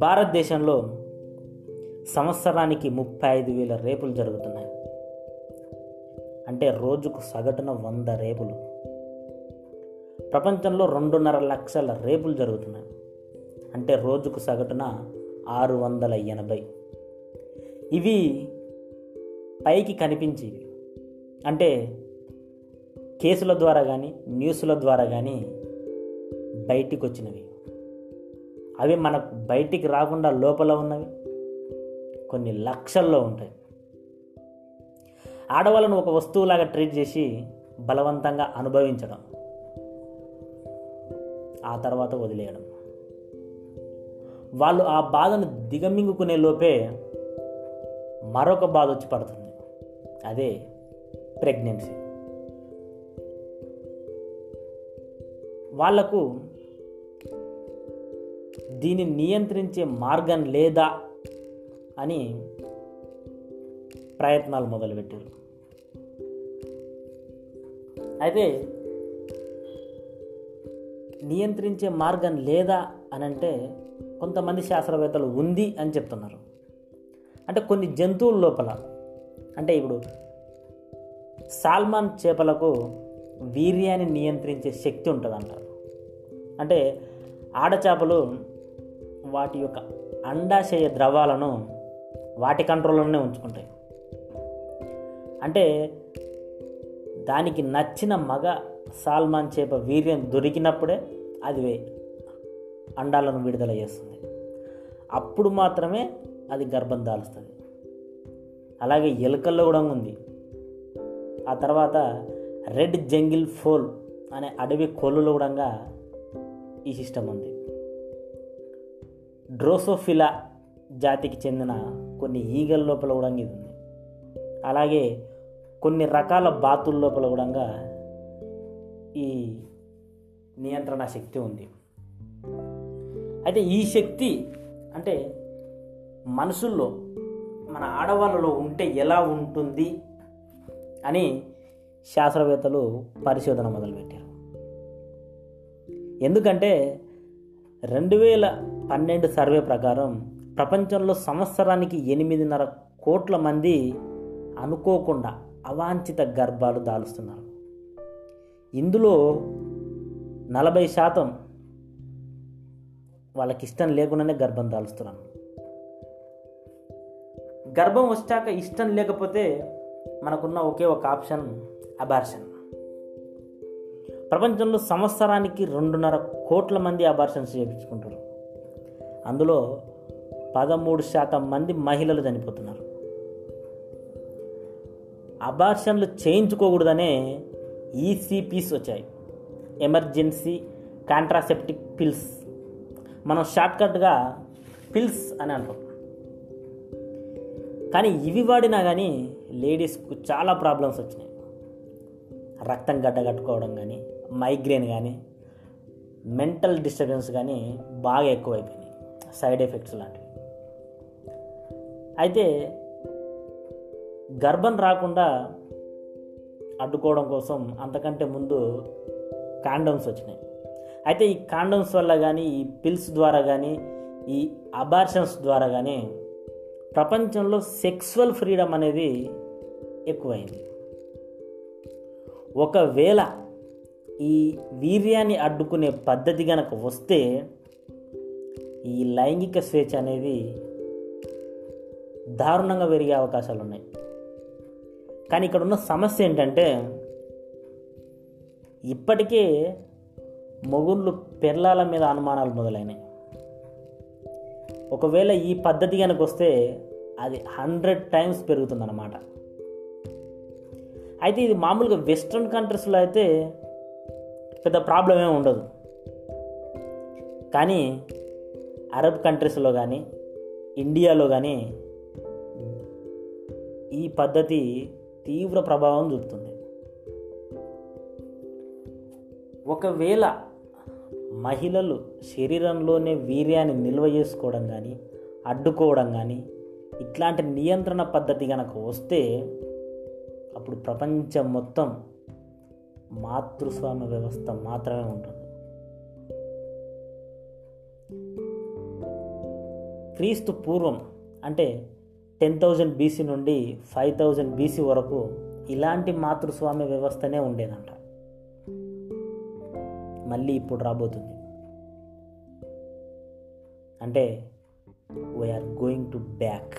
భారతదేశంలో సంవత్సరానికి ముప్పై ఐదు వేల రేపులు జరుగుతున్నాయి. అంటే రోజుకు సగటున వంద రేపులు. ప్రపంచంలో రెండున్నర లక్షల రేపులు జరుగుతున్నాయి. అంటే రోజుకు సగటున ఆరు వందల ఎనభై. ఇవి పైకి కనిపించేవి అంటే కేసుల ద్వారా కానీ న్యూస్ల ద్వారా కానీ బయటికి వచ్చినవి అవి మనకు బయటికి రాకుండా లోపల ఉన్నవి. కొన్ని లక్షల్లో ఉంటాయి. ఆడవాళ్ళను ఒక వస్తువులాగా ట్రీట్ చేసి బలవంతంగా అనుభవించడం. ఆ తర్వాత వదిలేయడం. వాళ్ళు ఆ బాధను దిగమింగుకునే లోపే మరొక బాధ వచ్చి పడుతుంది. అదే ప్రెగ్నెన్సీ. వాళ్ళకు దీన్ని నియంత్రించే మార్గం లేదా అని ప్రయత్నాలు మొదలుపెట్టారు. అయితే నియంత్రించే మార్గం లేదా అని అంటే కొంతమంది శాస్త్రవేత్తలు ఉంది అని చెప్తున్నారు. అంటే కొన్ని జంతువుల లోపల అంటే ఇప్పుడు సాల్మాన్ చేపలకు వీర్యాన్ని నియంత్రించే శక్తి ఉంటుంది అంటారు అంటే ఆడచేపలు వాటి యొక్క అండాశయ ద్రవాలను వాటి కంట్రోల్లోనే ఉంచుకుంటాయి. అంటే దానికి నచ్చిన మగ సాల్మాన్ చేప వీర్యం దొరికినప్పుడే అది వే- అండాలను విడుదల చేస్తుంది. అప్పుడు మాత్రమే అది గర్భం దాలుస్తుంది. అలాగే ఎలుకల్లో కూడా ఉంది. ఆ తర్వాత రెడ్ జంగిల్ ఫోల్ అనే అడవి కోళ్ళలో కూడా ఈ సిస్టమ్ ఉంది. డ్రోసోఫిలా జాతికి చెందిన కొన్ని ఈగల లోపల కూడా ఇది ఉంది. అలాగే కొన్ని రకాల బాతుల లోపల కూడా ఈ నియంత్రణ శక్తి ఉంది. అయితే ఈ శక్తి అంటే మనుషుల్లో మన ఆడవాళ్ళలో ఉంటే ఎలా ఉంటుంది అని శాస్త్రవేత్తలు పరిశోధన మొదలుపెట్టారు. ఎందుకంటే రెండు వేల పన్నెండు సర్వే ప్రకారం ప్రపంచంలో సంవత్సరానికి ఎనిమిదిన్నర కోట్ల మంది అనుకోకుండా అవాంఛిత గర్భాలు దాలుస్తున్నారు. ఇందులో నలభై శాతం వాళ్ళకి ఇష్టం లేకుండానే గర్భం దాలుస్తున్నాను గర్భం వచ్చాక ఇష్టం లేకపోతే మనకున్న ఒకే ఒక ఆప్షన్ అబార్షన్. ప్రపంచంలో సంవత్సరానికి రెండున్నర కోట్ల మంది అబార్షన్స్ చేయించుకుంటారు. అందులో పదమూడు శాతం మంది మహిళలు చనిపోతున్నారు. అబార్షన్లు చేయించుకోకూడదనే ఈసీపీస్ వచ్చాయి. Emergency contraceptive pills. మనం షార్ట్కట్గా పిల్స్ అని అంటాం. కానీ ఇవి వాడినా కానీ లేడీస్కు చాలా ప్రాబ్లమ్స్ వచ్చినాయి. రక్తం గడ్డగట్టుకోవడం కానీ మైగ్రేన్ కానీ మెంటల్ డిస్టర్బెన్స్ కానీ బాగా ఎక్కువైపోయింది సైడ్ ఎఫెక్ట్స్ లాంటివి. అయితే గర్భం రాకుండా అడ్డుకోవడం కోసం అంతకంటే ముందు కాండమ్స్ వచ్చినాయి. అయితే ఈ కాండమ్స్ వల్ల కానీ ఈ పిల్స్ ద్వారా కానీ ఈ అబార్షన్స్ ద్వారా కానీ ప్రపంచంలో సెక్సువల్ ఫ్రీడమ్ అనేది ఎక్కువైంది. ఒకవేళ ఈ వీర్యాన్ని అడ్డుకునే పద్ధతి గనక వస్తే ఈ లైంగిక స్వేచ్ఛ అనేది దారుణంగా పెరిగే అవకాశాలు ఉన్నాయి. కానీ ఇక్కడ ఉన్న సమస్య ఏంటంటే ఇప్పటికే మొగుళ్ళు పెళ్ళాల మీద అనుమానాలు మొదలైనాయి. ఒకవేళ ఈ పద్ధతి కనుక వస్తే అది హండ్రెడ్ టైమ్స్ పెరుగుతుందన్నమాట. అయితే ఇది మామూలుగా వెస్ట్రన్ కంట్రీస్లో అయితే పెద్ద ప్రాబ్లం ఏమి ఉండదు. కానీ అరబ్ కంట్రీస్లో కానీ ఇండియాలో కానీ ఈ పద్ధతి తీవ్ర ప్రభావం చూపుతుంది. ఒకవేళ మహిళలు శరీరంలోనే వీర్యాన్ని నిల్వ చేసుకోవడం కానీ అడ్డుకోవడం కానీ ఇట్లాంటి నియంత్రణ పద్ధతి కనుక వస్తే అప్పుడు ప్రపంచం మొత్తం మాతృస్వామ్య వ్యవస్థ మాత్రమే ఉంటుంది. క్రీస్తు పూర్వం అంటే టెన్ థౌజండ్ బీసీ నుండి ఫైవ్ థౌజండ్ బీసీ వరకు ఇలాంటి మాతృస్వామ్య వ్యవస్థనే ఉండేదంట. మళ్ళీ ఇప్పుడు రాబోతుంది. అంటే వీఆర్ గోయింగ్ టు బ్యాక్